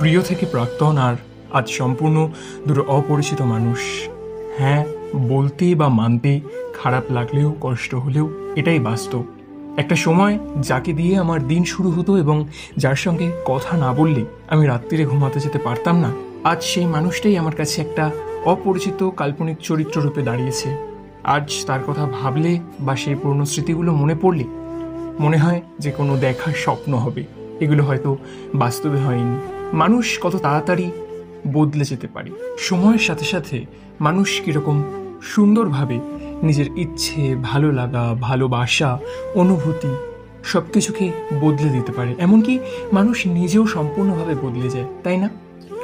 প্রিয় থেকে প্রাক্তন আর আজ সম্পূর্ণ দুটো অপরিচিত মানুষ। হ্যাঁ বলতে বা মানতে খারাপ লাগলেও, কষ্ট হলেও এটাই বাস্তব। একটা সময় যাকে দিয়ে আমার দিন শুরু হতো এবং যার সঙ্গে কথা না বললে আমি রাত্রিরে ঘুমাতে যেতে পারতাম না, আজ সেই মানুষটাই আমার কাছে একটা অপরিচিত কাল্পনিক চরিত্র রূপে দাঁড়িয়েছে। আজ তার কথা ভাবলে বা সেই পুরনো স্মৃতিগুলো মনে পড়লে মনে হয় যে কোনো দেখার স্বপ্ন হবে। এগুলো হয়তো বাস্তবে হয়নি। মানুষ কত তাড়াতাড়ি বদলে যেতে পারে। সময়ের সাথে সাথে মানুষ কীরকম সুন্দরভাবে নিজের ইচ্ছে, ভালো লাগা ভালোবাসা অনুভূতি সব কিছুকে বদলে দিতে পারে। এমনকি মানুষ নিজেও সম্পূর্ণভাবে বদলে যায়, তাই না?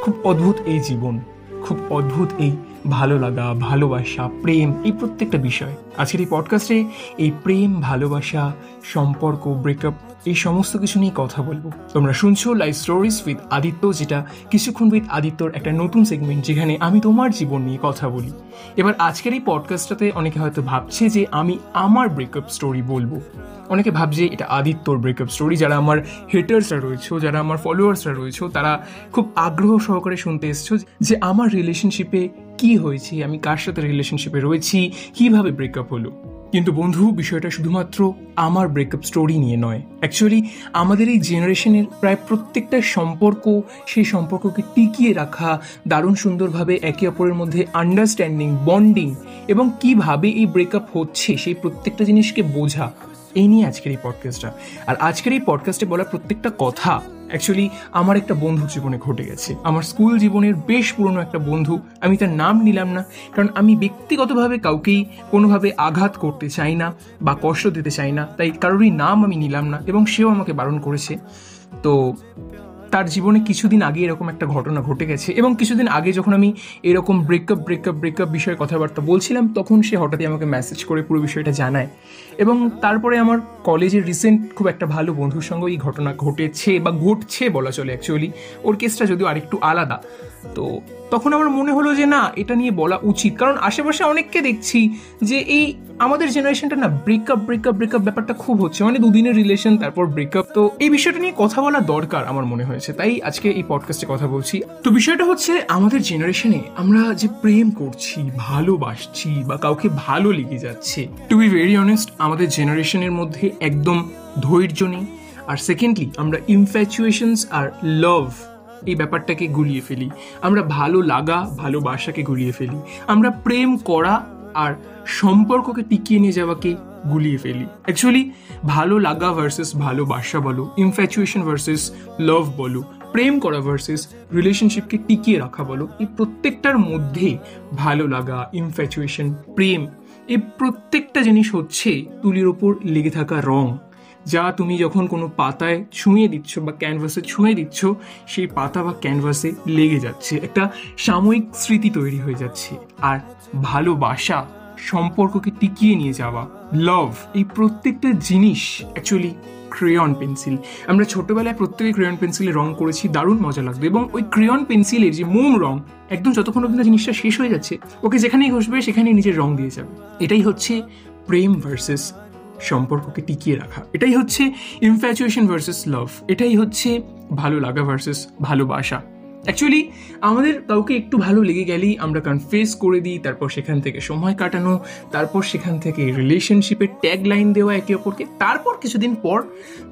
খুব অদ্ভুত এই জীবন, খুব অদ্ভুত এই ভালো লাগা ভালোবাসা, প্রেম, এই প্রত্যেকটা বিষয়। আজকের এই পডকাস্টে এই প্রেম, ভালোবাসা, সম্পর্ক ব্রেকআপ এই সমস্ত কিছু নিয়ে কথা বলব। তোমরা শুনছো লাইফ স্টোরিজ উইথ আদিত্য, যেটা কিছুক্ষণ উইথ আদিত্যর একটা নতুন সেগমেন্ট যেখানে আমি তোমার জীবন নিয়ে কথা বলি। এবার আজকের এই পডকাস্টটাতে অনেকে হয়তো ভাবছে যে আমি আমার ব্রেকআপ স্টোরি বলব। অনেকে ভাবছে এটা আদিত্যর ব্রেকআপ স্টোরি যারা আমার হেটার্সরা রয়েছে, যারা আমার ফলোয়ার্সরা রয়েছে, তারা খুব আগ্রহ সহকারে শুনতে এসছো যে আমার রিলেশনশিপে কি হয়েছে? আমি কার সাথে রিলেশনশিপে রয়েছি? কীভাবে ব্রেকআপ হলো? কিন্তু বন্ধু, বিষয়টা শুধুমাত্র আমার ব্রেকআপ স্টোরি নিয়ে নয়। অ্যাকচুয়ালি আমাদের এই জেনারেশনের প্রায় প্রত্যেকটা সম্পর্ক, সেই সম্পর্ককে টিকিয়ে রাখা, দারুণ সুন্দরভাবে একে অপরের মধ্যে আন্ডারস্ট্যান্ডিং বন্ডিং এবং কীভাবে এই ব্রেকআপ হচ্ছে, সেই প্রত্যেকটা জিনিসকে বোঝা। এই নিয়ে আজকের এই পডকাস্টটা আর আজকের এই পডকাস্টে বলা প্রত্যেকটা কথা অ্যাকচুয়ালি আমার একটা বন্ধু জীবনে ঘটে গেছে। আমার স্কুল জীবনের বেশ পুরনো একটা বন্ধু। আমি তার নাম নিলাম না, কারণ আমি ব্যক্তিগতভাবে কাউকেই কোনোভাবে আঘাত করতে চাই না বা কষ্ট দিতে চাই না। তাই কারোরই নাম আমি নিলাম না এবং সেও আমাকে বারণ করেছে। তো তার জীবনে কিছুদিন আগে এরকম একটা ঘটনা ঘটে গেছে এবং কিছুদিন আগে যখন আমি এরকম ব্রেকআপ ব্রেকআপ ব্রেকআপ বিষয়ে কথাবার্তা বলছিলাম, তখন সে হঠাৎই আমাকে মেসেজ করে পুরো বিষয়টা জানায়। এবং তারপরে আমার কলেজের রিসেন্ট খুব একটা ভালো বন্ধুর সঙ্গে এই ঘটনা ঘটেছে বা ঘটছে বলা চলে অ্যাকচুয়ালি ওর কেসটা যদিও আরেকটু আলাদা। তো তখন আমার মনে হলো যে না, এটা নিয়ে বলা উচিত। কারণ আশেপাশে অনেককে দেখছি যে এই আমাদের জেনারেশনটা না ব্রেকআপ ব্রেকআপ ব্রেকআপ ব্যাপারটা খুব হচ্ছে। মানে দুদিনের রিলেশন তারপর ব্রেকআপ তো এই বিষয়টা নিয়ে কথা বলা দরকার আমার মনে হয়েছে তাই আজকে এই পডকাস্টে কথা বলছি। তো বিষয়টা হচ্ছে, আমাদের জেনারেশনে আমরা যে প্রেম করছি, ভালোবাসছি বা কাউকে ভালো লেগে যাচ্ছে টু বি ভেরি অনেস্ট আমাদের জেনারেশনের মধ্যে একদম ধৈর্য নেই। আর সেকেন্ডলি আমরা ইনফ্যাচুয়েশনস আর লাভ এই ব্যাপারটাকে গুলিয়ে ফেলি। আমরা ভালো লাগা, ভালোবাসাকে গুলিয়ে ফেলি। আমরা প্রেম করা আর সম্পর্ককে টিকিয়ে নিয়ে যাওয়াকে গুলিয়ে ফেলি। অ্যাকচুয়ালি ভালো লাগা ভার্সেস ভালোবাসা বলো ইনফ্যাচুয়েশন ভার্সেস লাভ বলো, প্রেম করা ভার্সেস রিলেশনশিপকে টিকিয়ে রাখা বলো, এই প্রত্যেকটার মধ্যে ভালো লাগা ইনফ্যাচুয়েশন প্রেম, এই প্রত্যেকটা জিনিস হচ্ছে তুলির ওপর লেগে থাকা রং। যা তুমি যখন কোনো পাতায় ছুঁয়ে দিচ্ছ বা ক্যানভাসে ছুঁয়ে দিচ্ছ, সেই পাতা বা ক্যানভাসে লেগে যাচ্ছে। একটা সাময়িক স্মৃতি তৈরি হয়ে যাচ্ছে। আর ভালোবাসা সম্পর্ককে টিকিয়ে নিয়ে যাওয়া। লাভ এই প্রত্যেকটা জিনিস অ্যাকচুয়ালি ক্রেয়ন পেন্সিল আমরা ছোটোবেলায় প্রত্যেকে ক্রেয়ন পেন্সিলে রং করেছি, দারুণ মজা লাগতো এবং ওই ক্রেয়ন পেন্সিলের যে মোম রং একদম যতক্ষণ অব্দি জিনিসটা শেষ হয়ে যাচ্ছে, ওকে যেখানেই ঘষবে সেখানেই নিজের রং দিয়ে যাবে। এটাই হচ্ছে প্রেম ভার্সেস সম্পর্ককে টিকিয়ে রাখা। এটাই হচ্ছে ইনফ্যাচুয়েশন ভার্সেস লাভ এটাই হচ্ছে ভালো লাগা ভার্সেস ভালোবাসা। অ্যাকচুয়ালি আমাদের কাউকে একটু ভালো লেগে গেলেই আমরা কনফেস করে দিই, তারপর সেখান থেকে সময় কাটানো, তারপর সেখান থেকে রিলেশনশিপের ট্যাগ লাইন দেওয়া একে অপরকে। তারপর কিছুদিন পর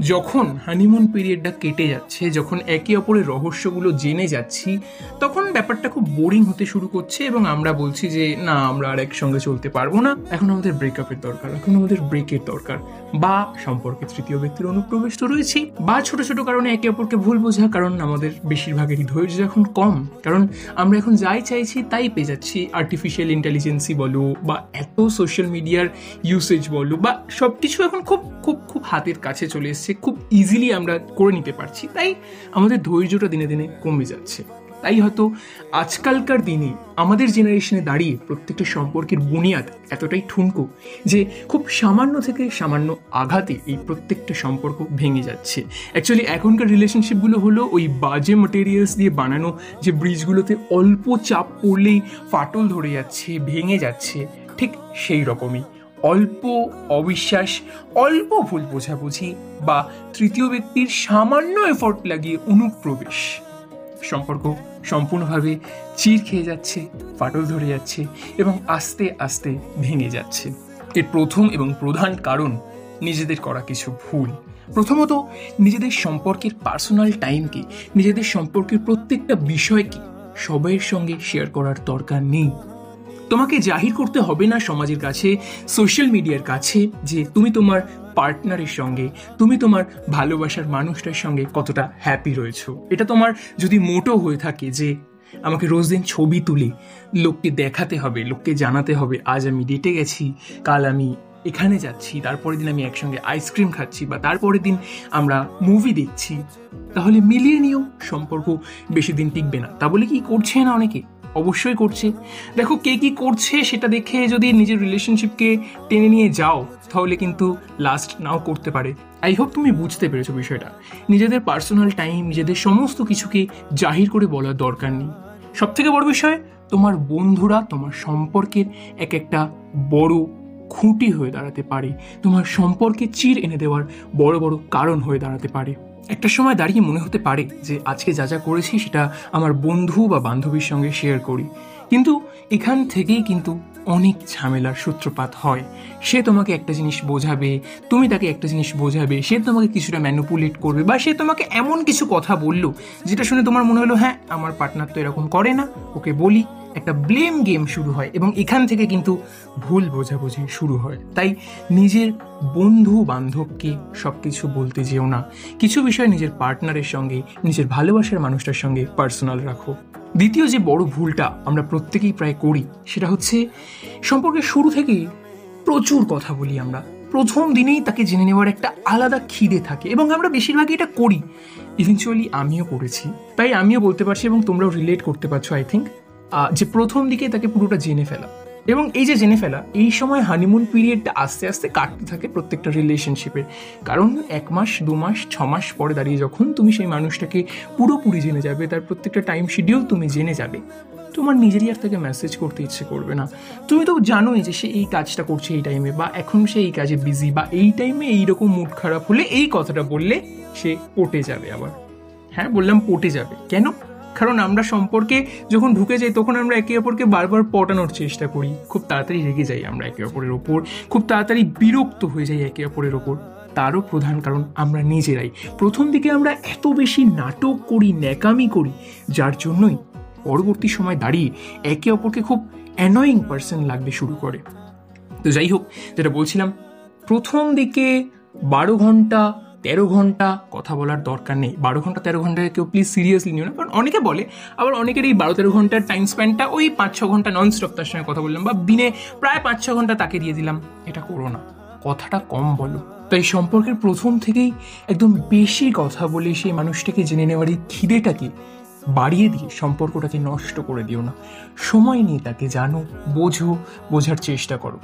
যখন হানিমুন পিরিয়ডটা কেটে যাচ্ছে, যখন একে অপরের রহস্যগুলো জেনে যাচ্ছি, তখন ব্যাপারটা খুব বোরিং হতে শুরু করছে এবং আমরা বলছি যে, না, আমরা আর একসঙ্গে চলতে পারব না। এখন আমাদের ব্রেকআপের দরকার, এখন আমাদের ব্রেকের দরকার। বা সম্পর্কে তৃতীয় ব্যক্তির অনুপ্রবেশ তো রয়েছে, বা ছোট ছোট কারণে একে অপরকে ভুল বোঝা, কারণ আমাদের বেশিরভাগেরই ধৈর্য এখন কম। কারণ আমরা এখন যাই চাইছি তাই পেয়ে যাচ্ছি। আর্টিফিশিয়াল ইন্টেলিজেন্সি বলো, বা এত সোশ্যাল মিডিয়ার ইউসেজ বলো, বা সব কিছু এখন খুব খুব খুব হাতের কাছে চলে এসছে। খুব ইজিলি আমরা করে নিতে পারছি। তাই আমাদের ধৈর্যটা দিনে দিনে কমে যাচ্ছে। তাই হয়তো আজকালকার দিনে আমাদের জেনারেশনে দাঁড়িয়ে প্রত্যেকটা সম্পর্কের বুনিয়াদ এতটাই ঠুনকো যে খুব সামান্য থেকে সামান্য আঘাতে এই প্রত্যেকটা সম্পর্ক ভেঙে যাচ্ছে। অ্যাকচুয়ালি এখনকার রিলেশনশিপগুলো হলো ওই বাজে মেটেরিয়ালস দিয়ে বানানো যে ব্রিজগুলোতে অল্প চাপ পড়লেই ফাটল ধরে যাচ্ছে, ভেঙে যাচ্ছে, ঠিক সেই রকমই। অল্প অবিশ্বাস, অল্প ভুল বোঝাবুঝি বা তৃতীয় ব্যক্তির সামান্য এফোর্ট লাগিয়ে অনুপ্রবেশ। সম্পর্ক সম্পূর্ণভাবে চির খেয়ে যাচ্ছে, ফাটল ধরে যাচ্ছে এবং আস্তে আস্তে ভেঙে যাচ্ছে। এর প্রথম এবং প্রধান কারণ নিজেদের করা কিছু ভুল। প্রথমত, নিজেদের সম্পর্কের পার্সোনাল টাইমকে নিজেদের সম্পর্কের প্রত্যেকটা বিষয়কে সবাইয়ের সঙ্গে শেয়ার করার দরকার নেই। তোমাকে জাহির করতে হবে না সমাজের কাছে সোশ্যাল মিডিয়ার কাছে, যে তুমি তোমার পার্টনারের সঙ্গে, তুমি তোমার ভালোবাসার মানুষটার সঙ্গে কতটা হ্যাপি রয়েছো। এটা তোমার যদি মোটো হয়ে থাকে যে, আমাকে রোজ দিন ছবি তুলে, লোককে দেখাতে হবে, লোককে জানাতে হবে, আজ আমি ডেটে গেছি, কাল আমি এখানে যাচ্ছি, তারপরের দিন আমি একসঙ্গে আইসক্রিম খাচ্ছি, বা তারপরের দিন আমরা মুভি দেখছি, তাহলে মিলিয়ে নিও, সম্পর্ক বেশি দিন টিকবে না। তা বলে কি করছে না অনেকে? অবশ্যই করছে। দেখো কে কি করছে সেটা দেখে যদি নিজের রিলেশনশিপকে টেনে নিয়ে যাও, তাহলে কিন্তু লাস্ট নাও করতে পারে। আই হোপ তুমি বুঝতে পেরেছ বিষয়টা। নিজেদের পার্সোনাল টাইম নিজেদের সমস্ত কিছুকে জাহির করে বলার দরকার নেই। সব থেকে বড় বিষয়, তোমার বন্ধুরা তোমার সম্পর্কের এক একটা বড় খুঁটি হয়ে দাঁড়াতে পারে। তোমার সম্পর্কে চির এনে দেওয়ার বড় বড় কারণ হয়ে দাঁড়াতে পারে। একটা সময় দাঁড়িয়ে মনে হতে পারে যে আজকে যা যা করেছি সেটা আমার বন্ধু বা বান্ধবীর সঙ্গে শেয়ার করি। কিন্তু এখান থেকেই কিন্তু অনেক ঝামেলার সূত্রপাত হয়। সে তোমাকে একটা জিনিস বোঝাবে, তুমি তাকে একটা জিনিস বোঝাবে, সে তোমাকে কিছুটা ম্যানুপুলেট করবে বা সে তোমাকে এমন কিছু কথা বলল যেটা শুনে তোমার মনে হলো হ্যাঁ আমার পার্টনার তো এরকম করে না, ওকে বলি। একটা ব্লেম গেম শুরু হয় এবং এখান থেকে কিন্তু ভুল বোঝাবুঝি শুরু হয়। তাই নিজের বন্ধু বান্ধবকে সব কিছু বলতে যেও না। কিছু বিষয় নিজের পার্টনারের সঙ্গে, নিজের ভালোবাসার মানুষটার সঙ্গে পার্সোনাল রাখো। দ্বিতীয় যে বড় ভুলটা আমরা প্রত্যেকেই প্রায় করি, সেটা হচ্ছে সম্পর্কে শুরু থেকেই প্রচুর কথা বলি আমরা। প্রথম দিনেই তাকে জেনে নেওয়ার একটা আলাদা খিদে থাকে এবং আমরা বেশিরভাগই এটা করি। ইভেনচুয়ালি আমিও করেছি। তাই আমিও বলতে পারছি এবং তোমরাও রিলেট করতে পারছ আই থিঙ্ক যে প্রথম দিকে তাকে পুরোটা জেনে ফেলা। এবং এই যে জেনে ফেলা, এই সময় হানিমুন পিরিয়ডটা আস্তে আস্তে কাটতে থাকে প্রত্যেকটা রিলেশনশিপের কারণ এক মাস, দু মাস, ছ মাস পরে দাঁড়িয়ে যখন তুমি সেই মানুষটাকে পুরোপুরি জেনে যাবে, তার প্রত্যেকটা টাইম শিডিউল তুমি জেনে যাবে। তোমার নিজেরই আর তাকে মেসেজ করতে ইচ্ছে করবে না। তুমি তো জানোই যে সে এই কাজটা করছে এই টাইমে বা এখন সে এই কাজে বিজি বা এই টাইমে এইরকম মুড খারাপ হলে এই কথাটা বললে সে পটে যাবে আবার। হ্যাঁ বললাম পটে যাবে। কেন? কারণ আমরা সম্পর্কে যখন ঢুকে যাই, তখন আমরা একে অপরকে বারবার পটানোর চেষ্টা করি। খুব তাড়াতাড়ি রেগে যাই আমরা একে অপরের ওপর। খুব তাড়াতাড়ি বিরক্ত হয়ে যাই একে অপরের ওপর। তারও প্রধান কারণ আমরা নিজেরাই। প্রথম দিকে আমরা এত বেশি নাটক করি, ন্যাকামি করি, যার জন্যই পরবর্তী সময় দাঁড়িয়ে একে অপরকে খুব অ্যানয়িং পার্সন লাগতে শুরু করে। তো যাই হোক, যেটা বলছিলাম, প্রথম দিকে বারো ঘণ্টা তেরো ঘণ্টা কথা বলার দরকার নেই। বারো ঘণ্টা, তেরো ঘণ্টা কেউ প্লিজ সিরিয়াসলি নিও না, কারণ অনেকে বলে, আবার অনেকের এই বারো তেরো ঘণ্টার টাইম স্প্যানটা ওই পাঁচ ছ ঘণ্টা নন স্টপ তার সঙ্গে কথা বললাম, বা দিনে প্রায় পাঁচ ছ ঘণ্টা তাকে দিয়ে দিলাম। এটা করো না। কথাটা কম বলো। তাই সম্পর্কের প্রথম থেকেই একদম বেশি কথা বলে সেই মানুষটাকে জেনে নেওয়ার এই খিদেটাকে বাড়িয়ে দিয়ে সম্পর্কটাকে নষ্ট করে দিও না। সময় নিয়ে তাকে জানো, বোঝো, বোঝার চেষ্টা করো।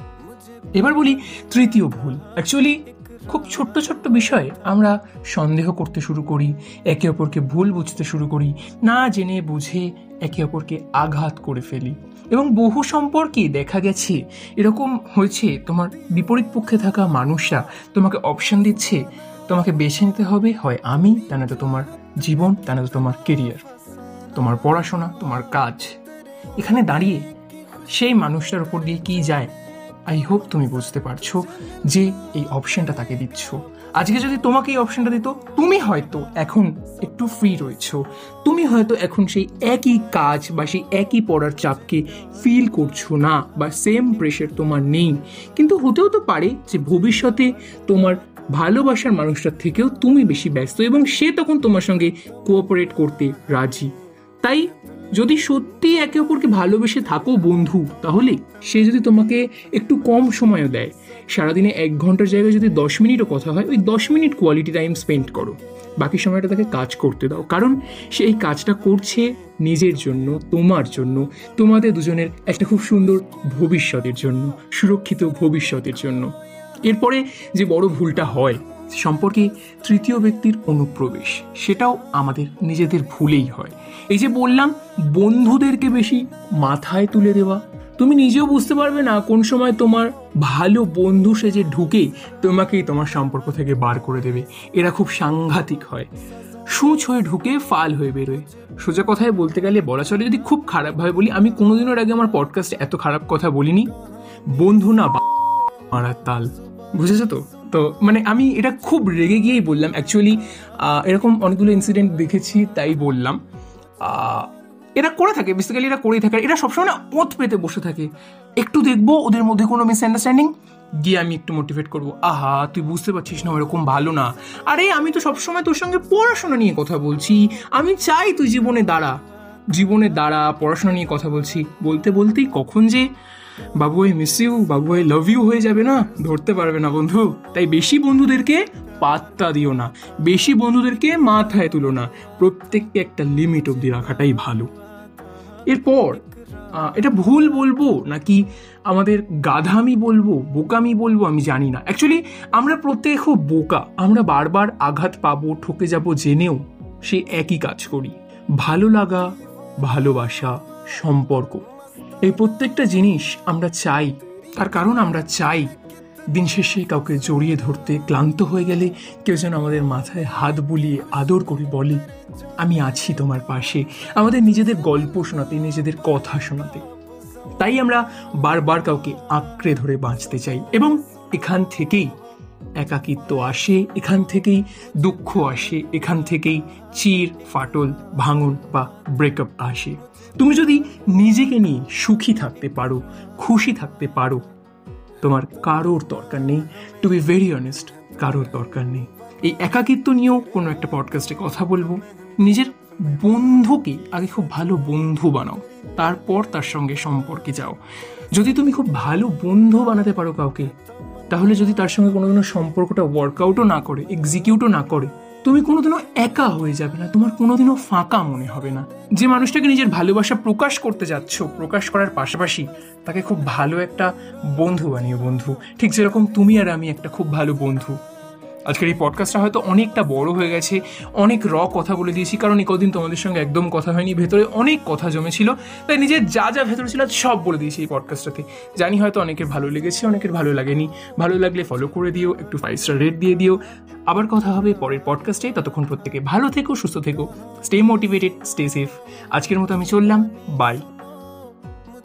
এবার বলি তৃতীয় ভুল। অ্যাকচুয়ালি খুব ছোট্ট ছোট্ট বিষয়ে আমরা সন্দেহ করতে শুরু করি, একে অপরকে ভুল বুঝতে শুরু করি, না জেনে বুঝে একে অপরকে আঘাত করে ফেলি। এবং বহু সম্পর্কে দেখা গেছে, এরকম হয়েছে তোমার বিপরীত পক্ষে থাকা মানুষরা তোমাকে অপশন দিচ্ছে, তোমাকে বেছে নিতে হবে, হয় আমি, তা না তো তোমার জীবন, তা না তো তোমার কেরিয়ার তোমার পড়াশোনা, তোমার কাজ। এখানে দাঁড়িয়ে সেই মানুষটার উপর দিয়ে কি যায়? আই হোপ তুমি বুঝতে পারছ যে এই অপশনটা তাকে দিচ্ছ। আজকে যদি তোমাকে এই অপশনটা দিত, তুমি হয়তো এখন একটু ফ্রি রয়েছো। তুমি হয়তো এখন সেই একই কাজ বা সেই একই পড়ার চাপকে ফিল করছ না বা সেম প্রেশার তোমার নেই। কিন্তু হতেও তো পারে যে ভবিষ্যতে তোমার ভালোবাসার মানুষটার থেকেও তুমি বেশি ব্যস্ত এবং সে তখন তোমার সঙ্গে কোঅপারেট করতে রাজি। তাই যদি সত্যি একে অপরকে ভালোবেসে থাকো বন্ধু, তাহলে সে যদি তোমাকে একটু কম সময়ও দেয়, সারাদিনে এক ঘণ্টার জায়গায় যদি দশ মিনিটও কথা হয়, ওই দশ মিনিট কোয়ালিটি টাইম স্পেন্ড করো। বাকি সময়টা তাকে কাজ করতে দাও। কারণ সে এই কাজটা করছে নিজের জন্য, তোমার জন্য, তোমাদের দুজনের একটা খুব সুন্দর ভবিষ্যতের জন্য, সুরক্ষিত ভবিষ্যতের জন্য। এরপরে যে বড় ভুলটা হয় সম্পর্কে তৃতীয় ব্যক্তির অনুপ্রবেশ, সেটাও আমাদের নিজেদের ভুলেই হয়। এই যে বললাম, বন্ধুদেরকে বেশি মাথায় তুলে দেওয়া, তুমি নিজেও বুঝতে পারবে না কোন সময় তোমার ভালো বন্ধু সেজে ঢুকে, তোমাকেই তোমার সম্পর্ক থেকে বার করে দেবে। এরা খুব সাংঘাতিক হয়। সুচ হয়ে ঢুকে ফাল হয়ে বেরোয়। সোজা কথায় বলতে গেলে, বলা চলে যদি খুব খারাপভাবে বলি, আমি কোনোদিনের আগে আমার পডকাস্টে এত খারাপ কথা বলিনি। বন্ধু না মারার তাল। বুঝেছ তো? তো মানে আমি এটা খুব রেগে গিয়েই বললাম। অ্যাকচুয়ালি এরকম অনেকগুলো ইনসিডেন্ট দেখেছি, তাই বললাম। এরা করে থাকে বেসিক্যালি এরা করেই থাকে। এরা সবসময় না ওত পেতে বসে থাকে। একটু দেখব, ওদের মধ্যে কোনো মিসআন্ডারস্ট্যান্ডিং গিয়ে আমি একটু মোটিভেট করব। আহা, তুই বুঝতে পারছিস না, ওরকম ভালো না। আরে, আমি তো সবসময় তোর সঙ্গে পড়াশোনা নিয়ে কথা বলছি। আমি চাই তুই জীবনে দাঁড়া। জীবনে দাঁড়া, পড়াশোনা নিয়ে কথা বলছি। বলতে বলতেই কখন যে বাবু আই মিস ইউ বাবু আই লাভ ইউ হয়ে যাবে না? ধরতে পারবে না বন্ধু। তাই বেশি বন্ধুদেরকে পাত্তা দিও না। বেশি বন্ধুদেরকে মাথায় তুলো না। প্রত্যেককে একটা লিমিট অবধি রাখাটাই ভালো। এরপর এটা ভুল বলব নাকি আমাদের গাধামি বলব, বোকামি বলব আমি জানি না। অ্যাকচুয়ালি আমরা প্রত্যেকে খুব বোকা। আমরা বারবার আঘাত পাবো, ঠকে যাব, জেনেও সে একই কাজ করি। ভালো লাগা, ভালোবাসা, সম্পর্ক। এই প্রত্যেকটা জিনিস আমরা চাই, তার কারণ আমরা চাই। দিন শেষে কাউকে জড়িয়ে ধরতে ক্লান্ত হয়ে গেলে কেউ যেন আমাদের মাথায় হাত বুলিয়ে আদর করে বলে, আমি আছি তোমার পাশে। আমাদের নিজেদের গল্প শোনাতে, নিজেদের কথা শোনাতে। তাই আমরা বারবার কাউকে আঁকড়ে ধরে বাঁচতে চাই এবং এখান থেকেই একাকিত্ব আসে, এখান থেকেই দুঃখ আসে, এখান থেকেই চির, ফাটল, ভাঙন বা ব্রেকআপ আসে। তুমি যদি নিজেকে নিয়ে সুখী থাকতে পারো, খুশি থাকতে পারো, তোমার কারোর দরকার নেই। টু বি ভেরি অনেস্ট কারোর দরকার নেই। এই একাকিত্ব নিয়েও কোনো একটা পডকাস্টে কথা বলব। নিজের বন্ধুকে আগে খুব ভালো বন্ধু বানাও, তারপর তার সঙ্গে সম্পর্কে যাও। যদি তুমি খুব ভালো বন্ধু বানাতে পারো কাউকে, তাহলে যদি তার সঙ্গে কোনো কোনো সম্পর্কটা ওয়ার্কআউটও না করে এক্সিকিউটও না করে তুমি কোনোদিনও একা হয়ে যাবে না, তোমার কোনোদিনও ফাঁকা মনে হবে না। যে মানুষটাকে নিজের ভালোবাসা প্রকাশ করতে যাচ্ছ, প্রকাশ করার পাশাপাশি তাকে খুব ভালো একটা বন্ধু বানিয়ে বন্ধু। ঠিক যেরকম তুমি আর আমি একটা খুব ভালো বন্ধু। আজকের এই পডকাস্টটা হয়তো অনেকটা বড় হয়ে গেছে, অনেক র কথা বলে দিয়েছি, কারণ এই কদিন তোমাদের সঙ্গে একদম কথা হয়নি, ভেতরে অনেক কথা জমেছিল, তাই নিজের যা যা ভেতরে ছিল সব বলে দিয়েছি এই পডকাস্টটাতে জানি হয়তো অনেকের ভালো লেগেছে, অনেকের ভালো লাগেনি। ভালো লাগলে ফলো করে দিও, একটু ফাইভ স্টার রেট দিয়ে দিও। আবার কথা হবে পরের পডকাস্টে ততক্ষণ প্রত্যেকে ভালো থেকো, সুস্থ থেকো স্টে মোটিভেটেড স্টে সেফ আজকের মতো আমি চললাম বাই